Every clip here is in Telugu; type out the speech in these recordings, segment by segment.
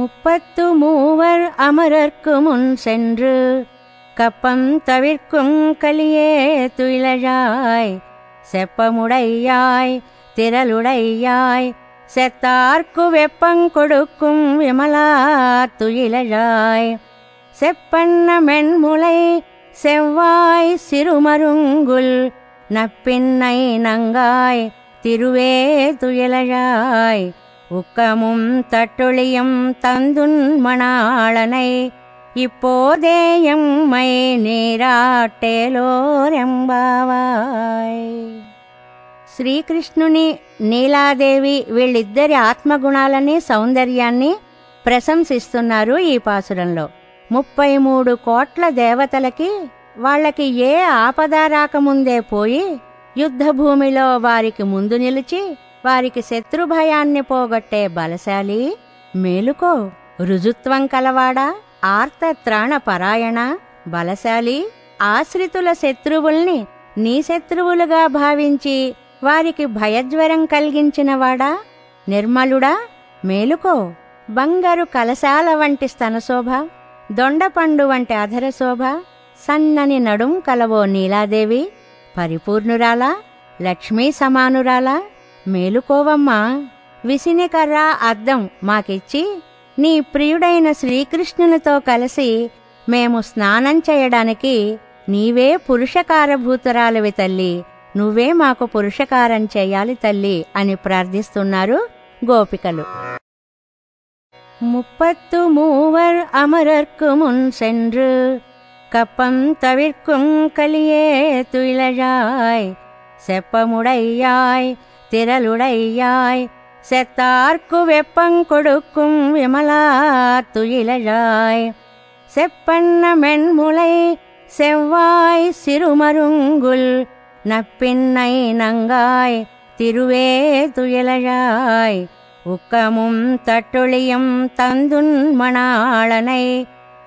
முப்பத்து மூவர் அமரர்க்கு முன் சென்று கப்பம் தவிர்க்கும் கலியே துயிலழாய் செப்பமுடையாய் திரளுடையாய் செத்தார்க்கு வெப்பங் கொடுக்கும் விமலா துயிலழாய் செப்பண்ண மென்முலை செவ்வாய் சிறுமருங்குல் நப்பின்னை நங்காய் திருவே துயலழாய் உக்கமும் தட்டொழியும் தந்துன் மணாளனை இப்போதே எம்மை నీరాటేలోరెంబావాయ్ శ్రీకృష్ణుని నీలాదేవి వీళ్ళిద్దరి ఆత్మగుణాలని సౌందర్యాన్ని ప్రశంసిస్తున్నారు ఈ పాసురంలో ముప్పై మూడు కోట్ల దేవతలకి వాళ్ళకి ఏ ఆపద రాకముందే పోయి యుద్ధభూమిలో వారికి ముందు నిలిచి వారికి శత్రుభయాన్ని పోగొట్టే బలశాలి మేలుకో రుజుత్వం కలవాడా ఆర్తత్రాణ పరాయణ బలశాలి ఆశ్రితుల శత్రువుల్ని నీ శత్రువులుగా భావించి వారికి భయజ్వరం కలిగించినవాడా నిర్మలుడా మేలుకో బంగారు కలశాల వంటి స్తనశోభ దొండపండు వంటి అధరశోభ సన్నని నడుం కలవో నీలాదేవి పరిపూర్ణురాలా లక్ష్మీ సమానురాలా మేలుకోవమ్మా విసినికర్ర అద్దం మాకిచ్చి నీ ప్రియుడైన శ్రీకృష్ణునితో కలిసి మేము స్నానం చేయడానికి నీవే పురుషకారభూతురాలివి తల్లి నువ్వే మాకు పురుషకారం చేయాలి తల్లి అని ప్రార్థిస్తున్నారు గోపికలు முப்பத்து மூவர் அமரர்க்கு முன் சென்று கப்பம் தவிர்க்கும் கலியே துயிலழாய் செப்பமுடையாய் திரளுடையாய் செத்தார்க்கு வெப்பங் கொடுக்கும் விமலா துயிலழாய் செப்பண்ண மென்முலை செவ்வாய் சிறுமருங்குல் நப்பின்னை நங்காய் திருவே துயலழாய். உக்கமும் தட்டொழியும் தந்துன் மணாளனை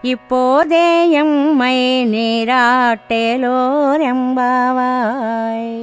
இப்போதே எம்மை நீராட்டேலோர் எம்பாவாய்.